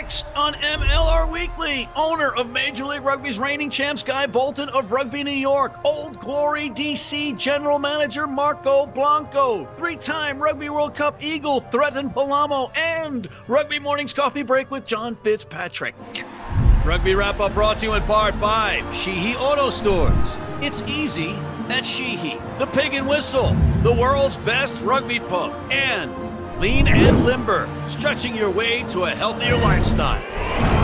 Next on MLR Weekly, owner of Major League Rugby's reigning champs Guy Bolton of Rugby New York, Old Glory DC General Manager Marco Blanco, three time Rugby World Cup Eagle Thretton Palamo, and Rugby Morning's Coffee Break with John Fitzpatrick. Rugby Wrap Up brought to you in part by Sheehy Auto Stores. It's easy at Sheehy. The Pig and Whistle, the world's best rugby pub, and Lean and Limber, stretching your way to a healthier lifestyle.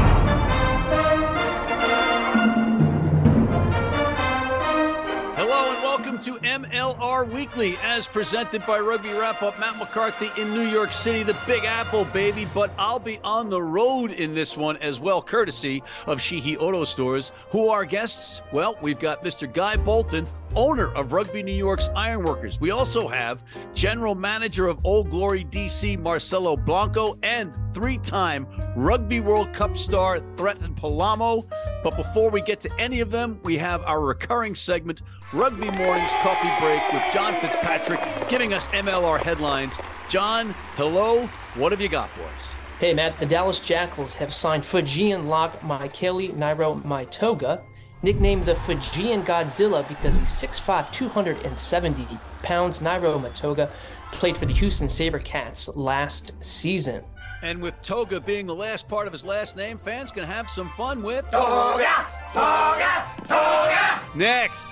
Welcome to MLR Weekly as presented by Rugby Wrap Up. Matt McCarthy in New York City, the Big Apple, baby. But I'll be on the road in this one as well, courtesy of Sheehy Auto Stores. Who are guests? Well, we've got Mr. Guy Bolton, owner of Rugby New York's Ironworkers. We also have general manager of Old Glory DC, Marcelo Blanco, and three time Rugby World Cup star, Thretton Palamo. But before we get to any of them, we have our recurring segment, Rugby Mornings Coffee Break with John Fitzpatrick, giving us MLR headlines. John, hello. What have you got us? Hey, Matt, the Dallas Jackals have signed Fijian lock Michaeli Nairo Maitoga, nicknamed the Fijian Godzilla because he's 6'5, 270 pounds. Nairo Maitoga played for the Houston Sabercats last season. And with Toga being the last part of his last name, fans can have some fun with Toga, Toga, Toga. Next.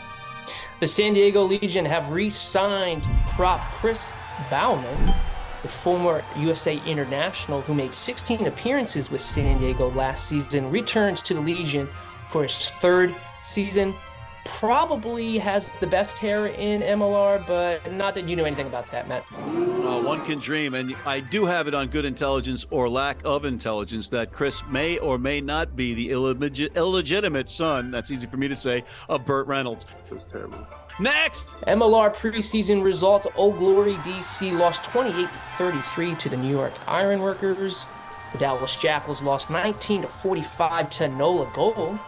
The San Diego Legion have re signed prop Chris Baumann, the former USA international who made 16 appearances with San Diego last season, returns to the Legion for his third season. Probably has the best hair in MLR, but not that you know anything about that, Matt. Uh, one can dream, and I do have it on good intelligence or lack of intelligence that Chris may or may not be the illegit- illegitimate son, that's easy for me to say, of Burt Reynolds. This is terrible. Next! MLR preseason results Old Glory DC lost 28 33 to the New York Ironworkers. The Dallas Jackals lost 19 45 to NOLA Gold.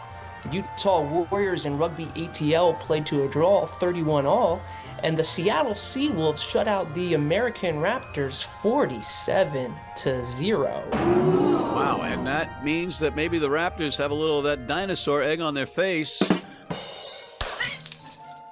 Utah Warriors and Rugby ATL played to a draw 31 all. And the Seattle Seawolves shut out the American Raptors 47 to 0. Wow, and that means that maybe the Raptors have a little of that dinosaur egg on their face.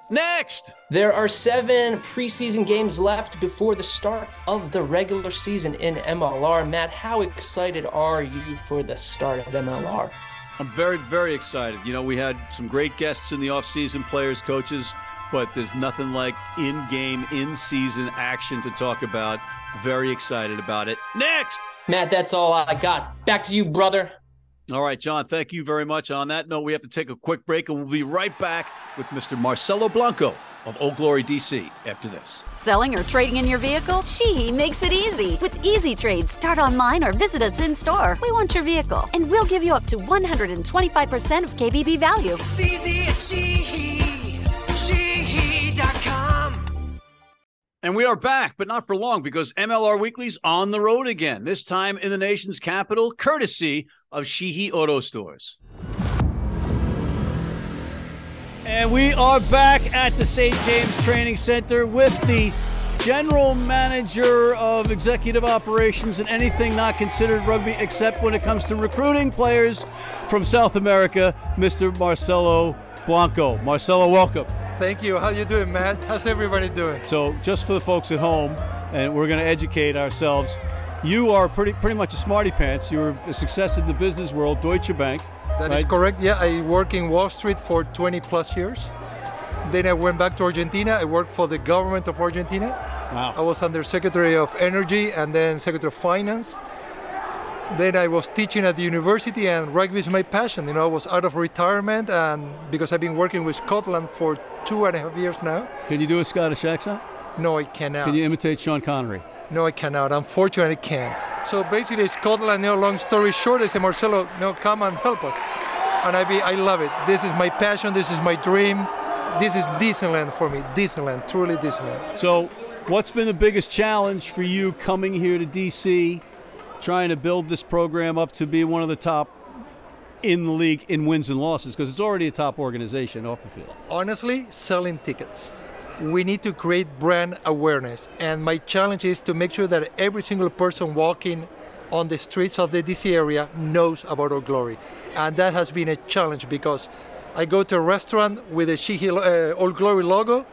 Next! There are seven preseason games left before the start of the regular season in MLR. Matt, how excited are you for the start of MLR? I'm very, very excited. You know, we had some great guests in the offseason, players, coaches, but there's nothing like in game, in season action to talk about. Very excited about it. Next! Matt, that's all I got. Back to you, brother. All right, John, thank you very much. On that note, we have to take a quick break and we'll be right back with Mr. Marcelo Blanco of Old Glory DC after this. Selling or trading in your vehicle? Sheehy makes it easy. With Easy Trade, start online or visit us in store. We want your vehicle, and we'll give you up to 125% of KBB value. It's easy at Sheehy, Sheehy.com. And we are back, but not for long because MLR Weekly's on the road again, this time in the nation's capital, courtesy of Sheehy Auto Stores. And we are back at the St. James Training Center with the general manager of executive operations and anything not considered rugby except when it comes to recruiting players from South America, Mr. Marcelo Blanco. Marcelo, welcome. Thank you. How you doing, man? How's everybody doing? So, just for the folks at home, and we're going to educate ourselves. You are pretty pretty much a smarty pants. You were a success in the business world, Deutsche Bank. That is right? correct. Yeah, I worked in Wall Street for 20 plus years. Then I went back to Argentina. I worked for the government of Argentina. Wow. I was under Secretary of Energy and then Secretary of Finance. Then I was teaching at the university, and rugby is my passion. You know, I was out of retirement, and because I've been working with Scotland for two and a half years now. Can you do a Scottish accent? No, I cannot. Can you imitate Sean Connery? No, I cannot. Unfortunately, I can't. So basically, Scotland. You know, long story short, I say, Marcelo, no, come and help us. And I be, I love it. This is my passion. This is my dream. This is Disneyland for me. Disneyland, truly Disneyland. So, what's been the biggest challenge for you coming here to DC, trying to build this program up to be one of the top in the league in wins and losses? Because it's already a top organization off the field. Honestly, selling tickets. We need to create brand awareness, and my challenge is to make sure that every single person walking on the streets of the DC area knows about Old Glory, and that has been a challenge because I go to a restaurant with a Sheehy uh, Old Glory logo,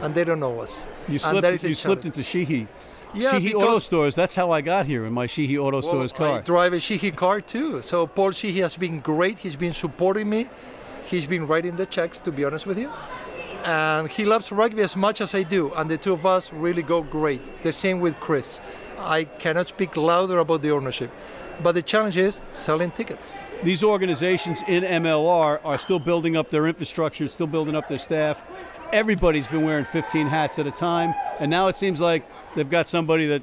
and they don't know us. You And slipped. that is a You slipped into Sheehy. Yeah, Sheehy Auto Stores. That's how I got here in my Sheehy Auto Stores car. I drive a Sheehy car too. So Paul Sheehy has been great. He's been supporting me. He's been writing the checks, to be honest with you. And he loves rugby as much as I do. And the two of us really go great. The same with Chris. I cannot speak louder about the ownership. But the challenge is selling tickets. These organizations in MLR are still building up their infrastructure, still building up their staff. Everybody's been wearing 15 hats at a time, and now it seems like they've got somebody that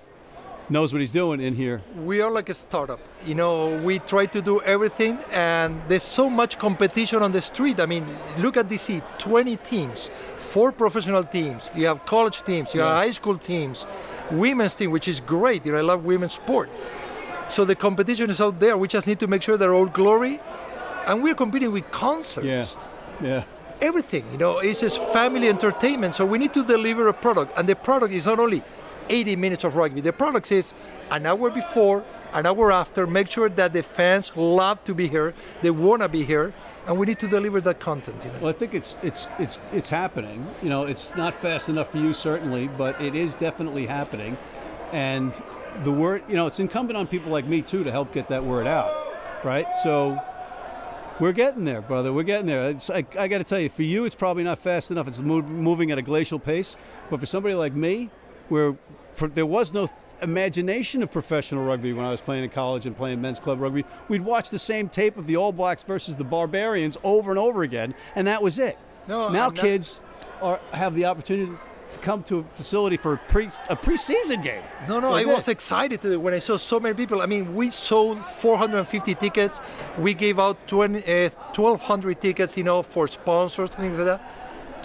knows what he's doing in here. we are like a startup. You know, we try to do everything, and there's so much competition on the street. I mean, look at DC 20 teams, four professional teams. You have college teams, you have high school teams, women's team, which is great. You know, I love women's sport. So the competition is out there. We just need to make sure they're all glory, and we're competing with concerts Yeah, yeah. everything. You know, it's just family entertainment. So we need to deliver a product, and the product is not only 80 minutes of rugby. The product is an hour before, an hour after. Make sure that the fans love to be here, they want to be here, and we need to deliver that content. You know? Well, I think it's it's it's it's happening. You know, it's not fast enough for you certainly, but it is definitely happening. And the word, you know, it's incumbent on people like me too to help get that word out, right? So we're getting there, brother. We're getting there. It's, I, I got to tell you, for you, it's probably not fast enough. It's move, moving at a glacial pace. But for somebody like me, where for, there was no th- imagination of professional rugby when I was playing in college and playing men's club rugby, we'd watch the same tape of the All Blacks versus the Barbarians over and over again, and that was it. No, now that- kids are have the opportunity to come to a facility for a pre a preseason game. No, no, Like I was excited when I saw so many people. I mean, we sold 450 tickets. We gave out 20, uh, 1,200 tickets, you know, for sponsors, and things like that.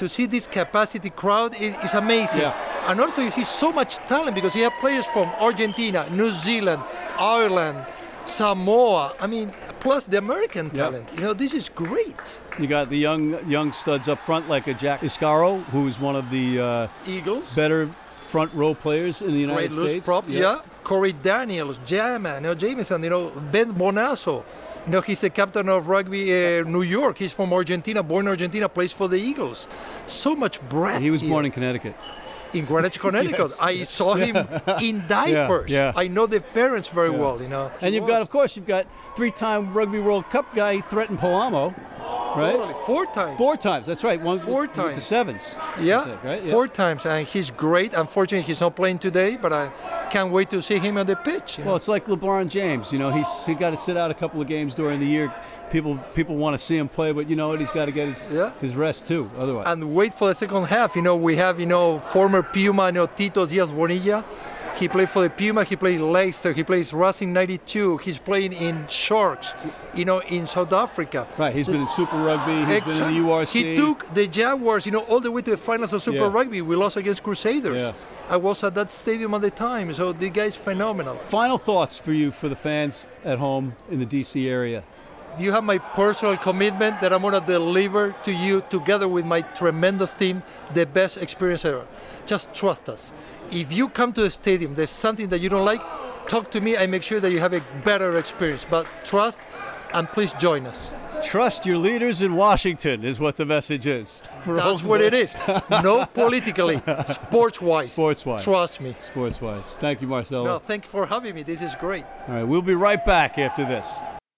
To see this capacity crowd is, is amazing. Yeah. And also, you see so much talent because you have players from Argentina, New Zealand, Ireland, Samoa. I mean, plus the American talent. You know, this is great. You got the young young studs up front like a Jack Iscaro, who's one of the uh, Eagles. better front row players in the United Great loose States. prop, yeah. Corey Daniels, Jama, you know, Jameson, you know, Ben Bonasso. Know, he's the captain of rugby uh, New York. He's from Argentina, born in Argentina, plays for the Eagles. So much breath. He was born in. Connecticut. in Greenwich, Connecticut. Yes. I saw him in diapers. yeah. I know the parents very well, you know. And you've got, of course, you've got three-time Rugby World Cup guy Thretton Palamo, right? Totally. Four times. Four times. That's right. One Four with the sevens. Yeah, it, right? Yeah. four times, and he's great. Unfortunately, he's not playing today, but I can't wait to see him on the pitch. you know. Well, it's like LeBron James. You know, he's he got to sit out a couple of games during the year. People people want to see him play, but you know what? He's got to get his Yeah. his rest too. Otherwise, and wait for the second half. You know, we have you know former Puma, you know Tito Diaz Bonilla. He played for the Puma. He played Leicester. He plays Racing '92. He's playing in Sharks. You know, in South Africa. right? He's been in Super Rugby. He's been in the URC. He took the Jaguars, you know, all the way to the finals of Super Yeah. Rugby. We lost against Crusaders. Yeah. I was at that stadium at the time, so the guy's phenomenal. Final thoughts for you for the fans at home in the DC area. You have my personal commitment that I'm going to deliver to you, together with my tremendous team, the best experience ever. Just trust us. If you come to the stadium, there's something that you don't like, talk to me. I make sure that you have a better experience. But trust, and please join us. Trust your leaders in Washington is what the message is. That's what it is. No politically, sports wise. Sports-wise. Trust me. Sports wise. Thank you, Marcelo. No, thank you for having me. This is great. All right, we'll be right back after this.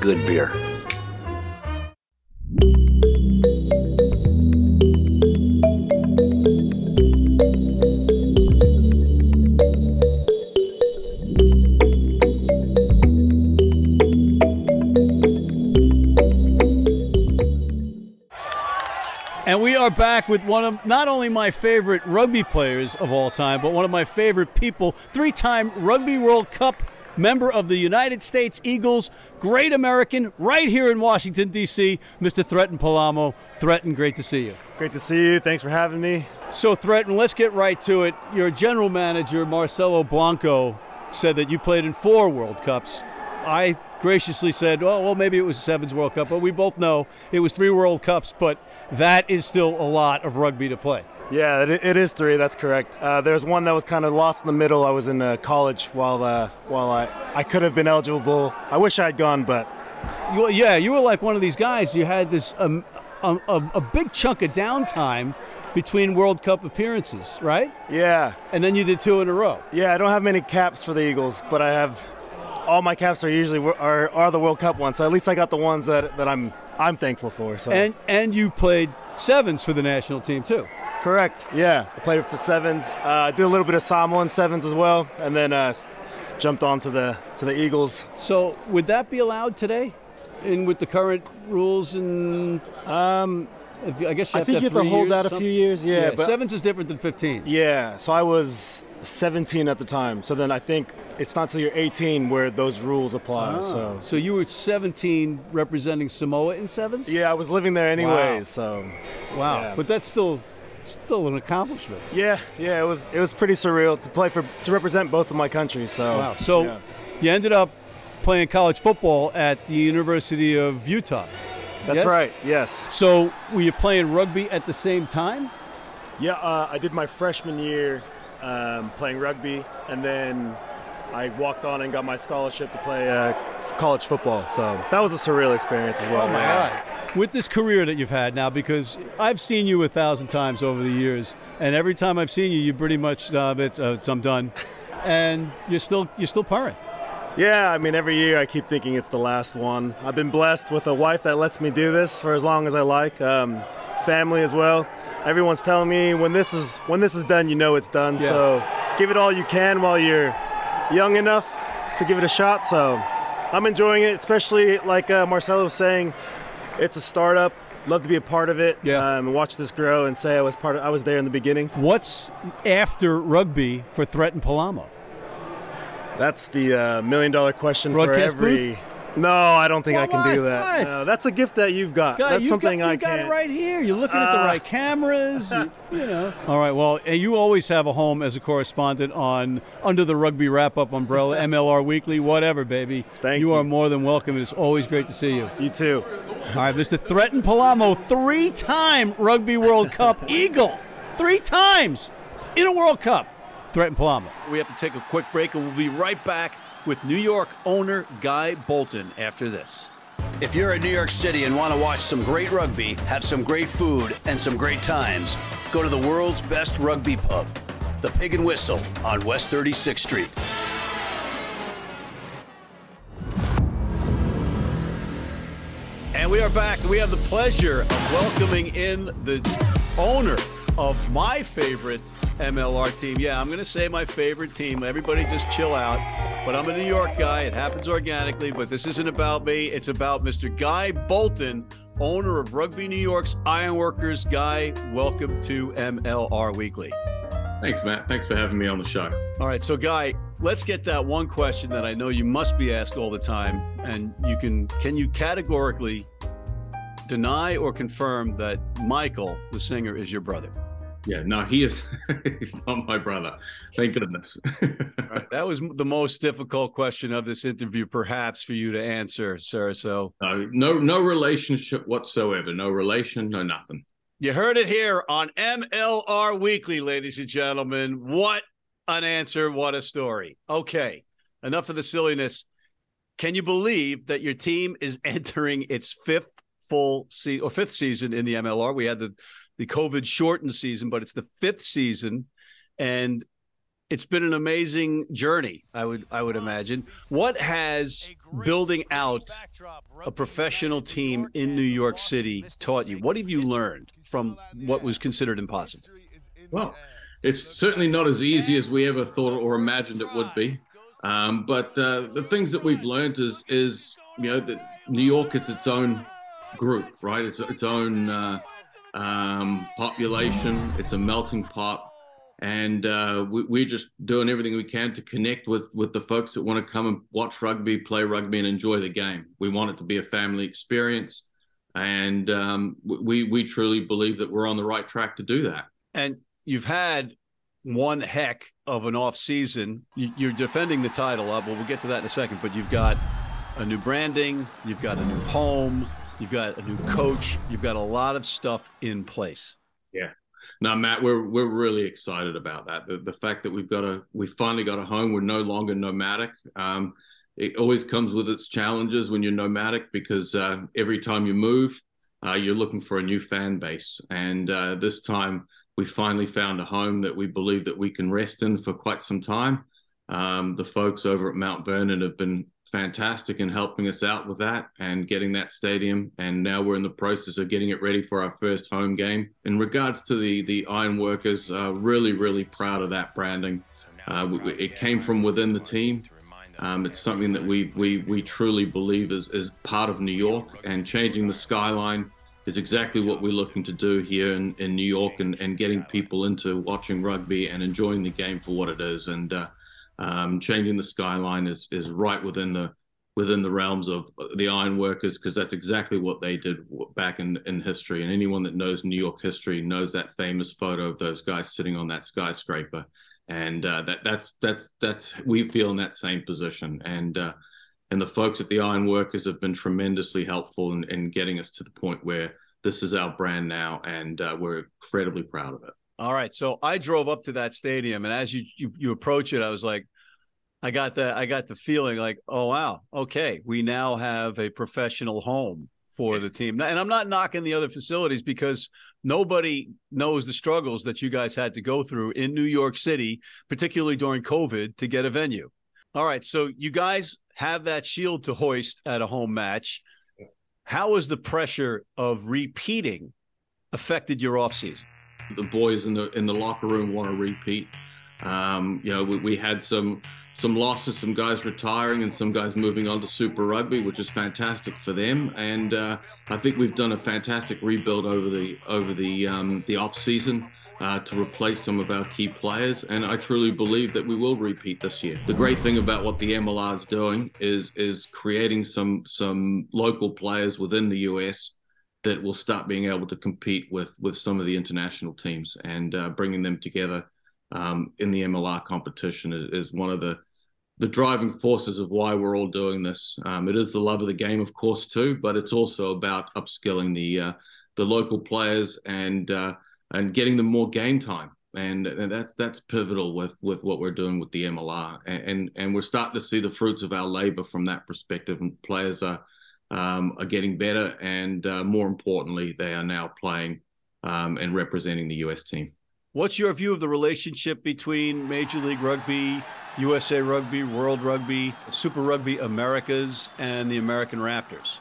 Good beer. And we are back with one of not only my favorite rugby players of all time, but one of my favorite people, three time Rugby World Cup member of the United States Eagles, great American, right here in Washington, D.C., Mr. Thretton Palamo. Thretton, great to see you. Great to see you. Thanks for having me. So, Thretton, let's get right to it. Your general manager, Marcelo Blanco, said that you played in four World Cups. I graciously said, well, well, maybe it was Sevens World Cup, but we both know it was three World Cups, but that is still a lot of rugby to play. Yeah, it, it is three. That's correct. Uh, there's one that was kind of lost in the middle. I was in uh, college while uh, while I, I could have been eligible. I wish I had gone, but You, yeah, you were like one of these guys. You had this um, a, a, a big chunk of downtime between World Cup appearances, right? yeah, And then you did two in a row. yeah. I don't have many caps for the Eagles, but I have all my caps are usually are, are the World Cup ones. So at least I got the ones that, that I'm I'm thankful for. So And and you played sevens for the national team too. correct. Yeah, I played with the sevens. Uh, I did a little bit of Samoan sevens as well, and then uh, jumped on to the to the Eagles. So would that be allowed today? In with the current rules and Um, if I guess you I think you have to hold out a few years. Yeah, but sevens is different than 15. Yeah, so I was 17 at the time. So then I think it's not till you're 18 where those rules apply. So So you were 17 representing Samoa in sevens? yeah, I was living there anyways. Wow. So Wow. Yeah. But that's still still an accomplishment. yeah, yeah, it was it was pretty surreal to play for to represent both of my countries. So Wow. So yeah. you ended up playing college football at the University of Utah. that's yes? right. Yes. So were you playing rugby at the same time? Yeah, uh, I did my freshman year um, playing rugby, and then I walked on and got my scholarship to play uh, college football. So that was a surreal experience as well. Oh my yeah. God. With this career that you've had now, because I've seen you a thousand times over the years, and every time I've seen you, you pretty much uh, it's, uh, it's I'm done, and you're still you're still purring. Yeah, I mean, every year I keep thinking it's the last one. I've been blessed with a wife that lets me do this for as long as I like. Um, family as well. Everyone's telling me when this is when this is done, you know it's done. Yeah. So give it all you can while you're young enough to give it a shot. So I'm enjoying it, especially like uh, Marcelo was saying, it's a startup. Love to be a part of it. Yeah. Um, and watch this grow and say I was part of. I was there in the beginnings. What's after rugby for Thretton Palamo? That's the uh, million dollar question Broadcast for every. No, I don't think I Why can do that. What? No, that's a gift that you've got. Guy, that's you something got, I got can't. it right here. You're looking at the Ah. right cameras. you, you know. All right. Well, you always have a home as a correspondent on under the rugby wrap up umbrella, MLR Weekly, whatever, baby. Thank you. you. are more than welcome. It's always great to see you. You too. All right, Mr. Thretton Palamo, three-time Rugby World Cup Eagle, three times in a World Cup. Thretton Palamo. We have to take a quick break, and we'll be right back with New York owner Guy Bolton after this. If you're in New York City and want to watch some great rugby, have some great food, and some great times, go to the world's best rugby pub, the Pig and Whistle on West 36th Street. And we are back. We have the pleasure of welcoming in the owner of my favorite MLR team. Yeah, I'm going to say my favorite team. Everybody just chill out. But I'm a New York guy. It happens organically, but this isn't about me. It's about Mr. Guy Bolton, owner of Rugby New York's Ironworkers. Guy, welcome to MLR Weekly. Thanks, Matt. Thanks for having me on the show. All right, so Guy, let's get that one question that I know you must be asked all the time, and you can can you categorically deny or confirm that Michael, the singer, is your brother? Yeah, no, he is. he's not my brother. Thank goodness. That was the most difficult question of this interview, perhaps, for you to answer, sir. So no, no, no relationship whatsoever. No relation. No nothing. you heard it here on MLR Weekly, ladies and gentlemen. What an answer! What a story. Okay, enough of the silliness. Can you believe that your team is entering its fifth full season or fifth season in the MLR? We had the the COVID shortened season, but it's the fifth season, and it's been an amazing journey. I would I would imagine. What has building out a professional team in New York City taught you? What have you learned from what was considered impossible? Well, it's certainly not as easy as we ever thought or imagined it would be. Um, but uh, the things that we've learned is, is you know, that New York is its own group, right? It's its own uh, um, population. It's a melting pot, and uh, we, are just doing everything we can to connect with with the folks that want to come and watch rugby, play rugby, and enjoy the game. We want it to be a family experience, and um, we we truly believe that we're on the right track to do that. And you've had one heck of an off season. You're defending the title. Uh, well, we'll get to that in a second. But you've got a new branding, you've got a new home, you've got a new coach, you've got a lot of stuff in place. Yeah. Now, Matt, we're we're really excited about that. The, the fact that we've got a we finally got a home. We're no longer nomadic. Um, it always comes with its challenges when you're nomadic because uh, every time you move, uh, you're looking for a new fan base. And uh, this time, we finally found a home that we believe that we can rest in for quite some time. Um, the folks over at Mount Vernon have been fantastic in helping us out with that and getting that stadium. And now we're in the process of getting it ready for our first home game. In regards to the the Ironworkers, uh, really, really proud of that branding. Uh, it came from within the team. Um, it's something that we we we truly believe is, is part of New York and changing the skyline is exactly what we're looking to do here in, in New York and, and getting people into watching rugby and enjoying the game for what it is. And uh, um, changing the skyline is is right within the within the realms of the iron workers because that's exactly what they did back in, in history. And anyone that knows New York history knows that famous photo of those guys sitting on that skyscraper. And uh, that that's that's that's we feel in that same position. And uh, and the folks at the Iron Workers have been tremendously helpful in, in getting us to the point where this is our brand now, and uh, we're incredibly proud of it. All right, so I drove up to that stadium, and as you, you you approach it, I was like, I got the I got the feeling like, oh wow, okay, we now have a professional home for yes. the team. And I'm not knocking the other facilities because nobody knows the struggles that you guys had to go through in New York City, particularly during COVID, to get a venue. All right, so you guys have that shield to hoist at a home match. How has the pressure of repeating affected your offseason? The boys in the in the locker room want to repeat. Um, you know, we, we had some some losses, some guys retiring, and some guys moving on to Super Rugby, which is fantastic for them. And uh, I think we've done a fantastic rebuild over the over the um, the off season uh, to replace some of our key players. And I truly believe that we will repeat this year. The great thing about what the MLR is doing is is creating some some local players within the US that will start being able to compete with with some of the international teams and uh, bringing them together um, in the MLR competition is, is, one of the the driving forces of why we're all doing this. Um, it is the love of the game, of course, too, but it's also about upskilling the uh, the local players and uh, and getting them more game time. And, and that's that's pivotal with with what we're doing with the MLR, and, and, and we're starting to see the fruits of our labor from that perspective. And players are um, are getting better, and uh, more importantly, they are now playing um, and representing the U.S. team. What's your view of the relationship between Major League Rugby, USA Rugby, World Rugby, Super Rugby Americas, and the American Raptors?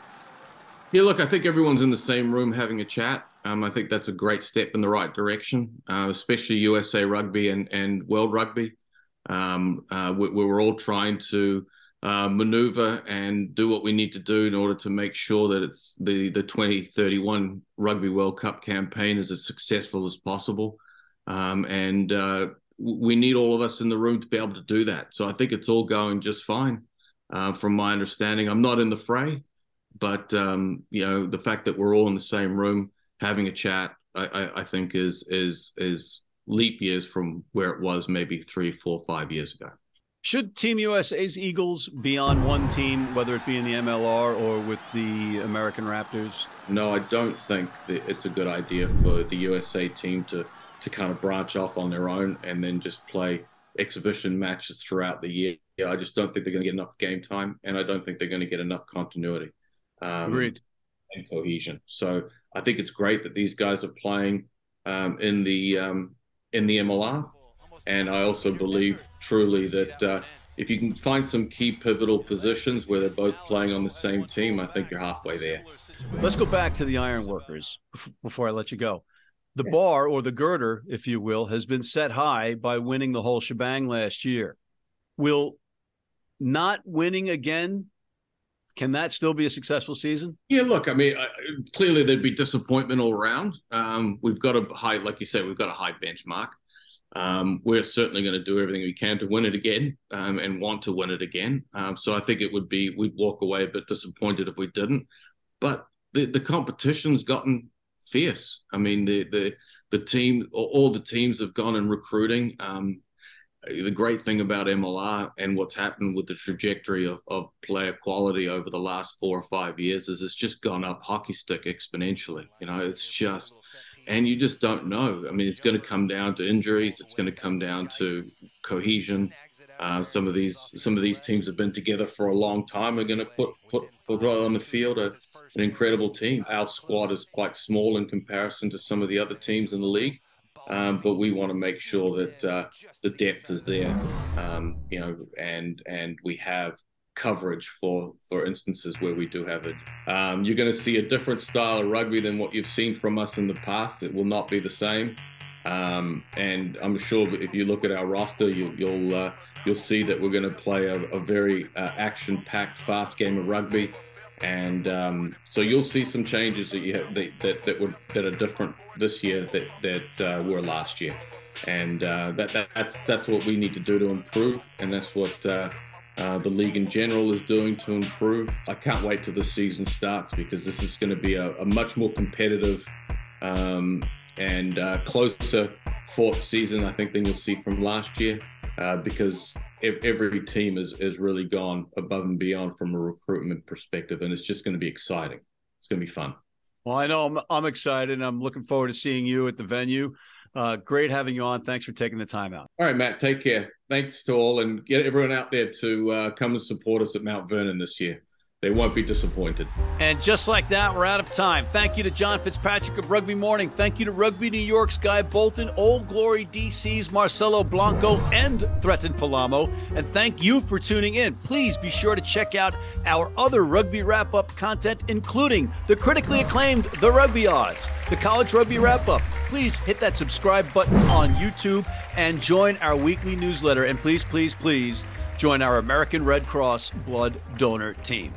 Yeah, look, I think everyone's in the same room having a chat. Um, I think that's a great step in the right direction, uh, especially USA Rugby and, and World Rugby. Um, uh, we, we, were all trying to uh, maneuver and do what we need to do in order to make sure that it's the, the 2031 Rugby World Cup campaign is as successful as possible. Um, and uh, we need all of us in the room to be able to do that. So I think it's all going just fine, uh, from my understanding. I'm not in the fray, but um, you know the fact that we're all in the same room having a chat, I, I, I think is is is leap years from where it was maybe three, four, five years ago. Should Team USA's Eagles be on one team, whether it be in the MLR or with the American Raptors? No, I don't think it's a good idea for the USA team to to kind of branch off on their own and then just play exhibition matches throughout the year. I just don't think they're going to get enough game time, and I don't think they're going to get enough continuity. Um, Agreed. And cohesion. So I think it's great that these guys are playing um, in the um, in the MLR, and I also believe truly that uh, if you can find some key pivotal positions where they're both playing on the same team, I think you're halfway there. Let's go back to the Ironworkers before I let you go. The bar or the girder, if you will, has been set high by winning the whole shebang last year. Will not winning again Can that still be a successful season? Yeah, look, I mean, uh, clearly there'd be disappointment all around. Um, we've got a high, like you said, we've got a high benchmark. Um, we're certainly going to do everything we can to win it again um, and want to win it again. Um, so I think it would be we'd walk away a bit disappointed if we didn't. But the the competition's gotten fierce. I mean, the the the team, all the teams have gone in recruiting. Um, the great thing about MLR and what's happened with the trajectory of, of player quality over the last four or five years is it's just gone up hockey stick exponentially. You know, it's just, and you just don't know. I mean, it's going to come down to injuries. It's going to come down to cohesion. Uh, some of these some of these teams have been together for a long time. We're going to put put put on the field a, an incredible team. Our squad is quite small in comparison to some of the other teams in the league. Um, but we want to make sure that uh, the depth is there, um, you know, and and we have coverage for for instances where we do have it. Um, you're going to see a different style of rugby than what you've seen from us in the past. It will not be the same, um, and I'm sure if you look at our roster, you, you'll uh, you'll see that we're going to play a, a very uh, action-packed, fast game of rugby and um, so you'll see some changes that you have, that, that, that were that are different this year that that uh, were last year, and uh, that, that, that's that's what we need to do to improve, and that's what uh, the league in general is doing to improve. I can't wait till the season starts because this is going to be a, a, much more competitive um, and uh, closer fought season, I think, than you'll see from last year, uh, because every team has, has really gone above and beyond from a recruitment perspective, and it's just going to be exciting. It's going to be fun. Well, I know I'm, I'm excited. I'm looking forward to seeing you at the venue. Uh, great having you on. Thanks for taking the time out. All right, Matt. Take care. Thanks to all, and get everyone out there to uh, come and support us at Mount Vernon this year. They won't be disappointed. And just like that, we're out of time. Thank you to John Fitzpatrick of Rugby Morning. Thank you to Rugby New York's Guy Bolton, Old Glory DC's Marcelo Blanco, and Thretton Palamo. And thank you for tuning in. Please be sure to check out our other rugby wrap up content, including the critically acclaimed The Rugby Odds, the College Rugby Wrap Up. Please hit that subscribe button on YouTube and join our weekly newsletter. And please, please, please join our American Red Cross blood donor team.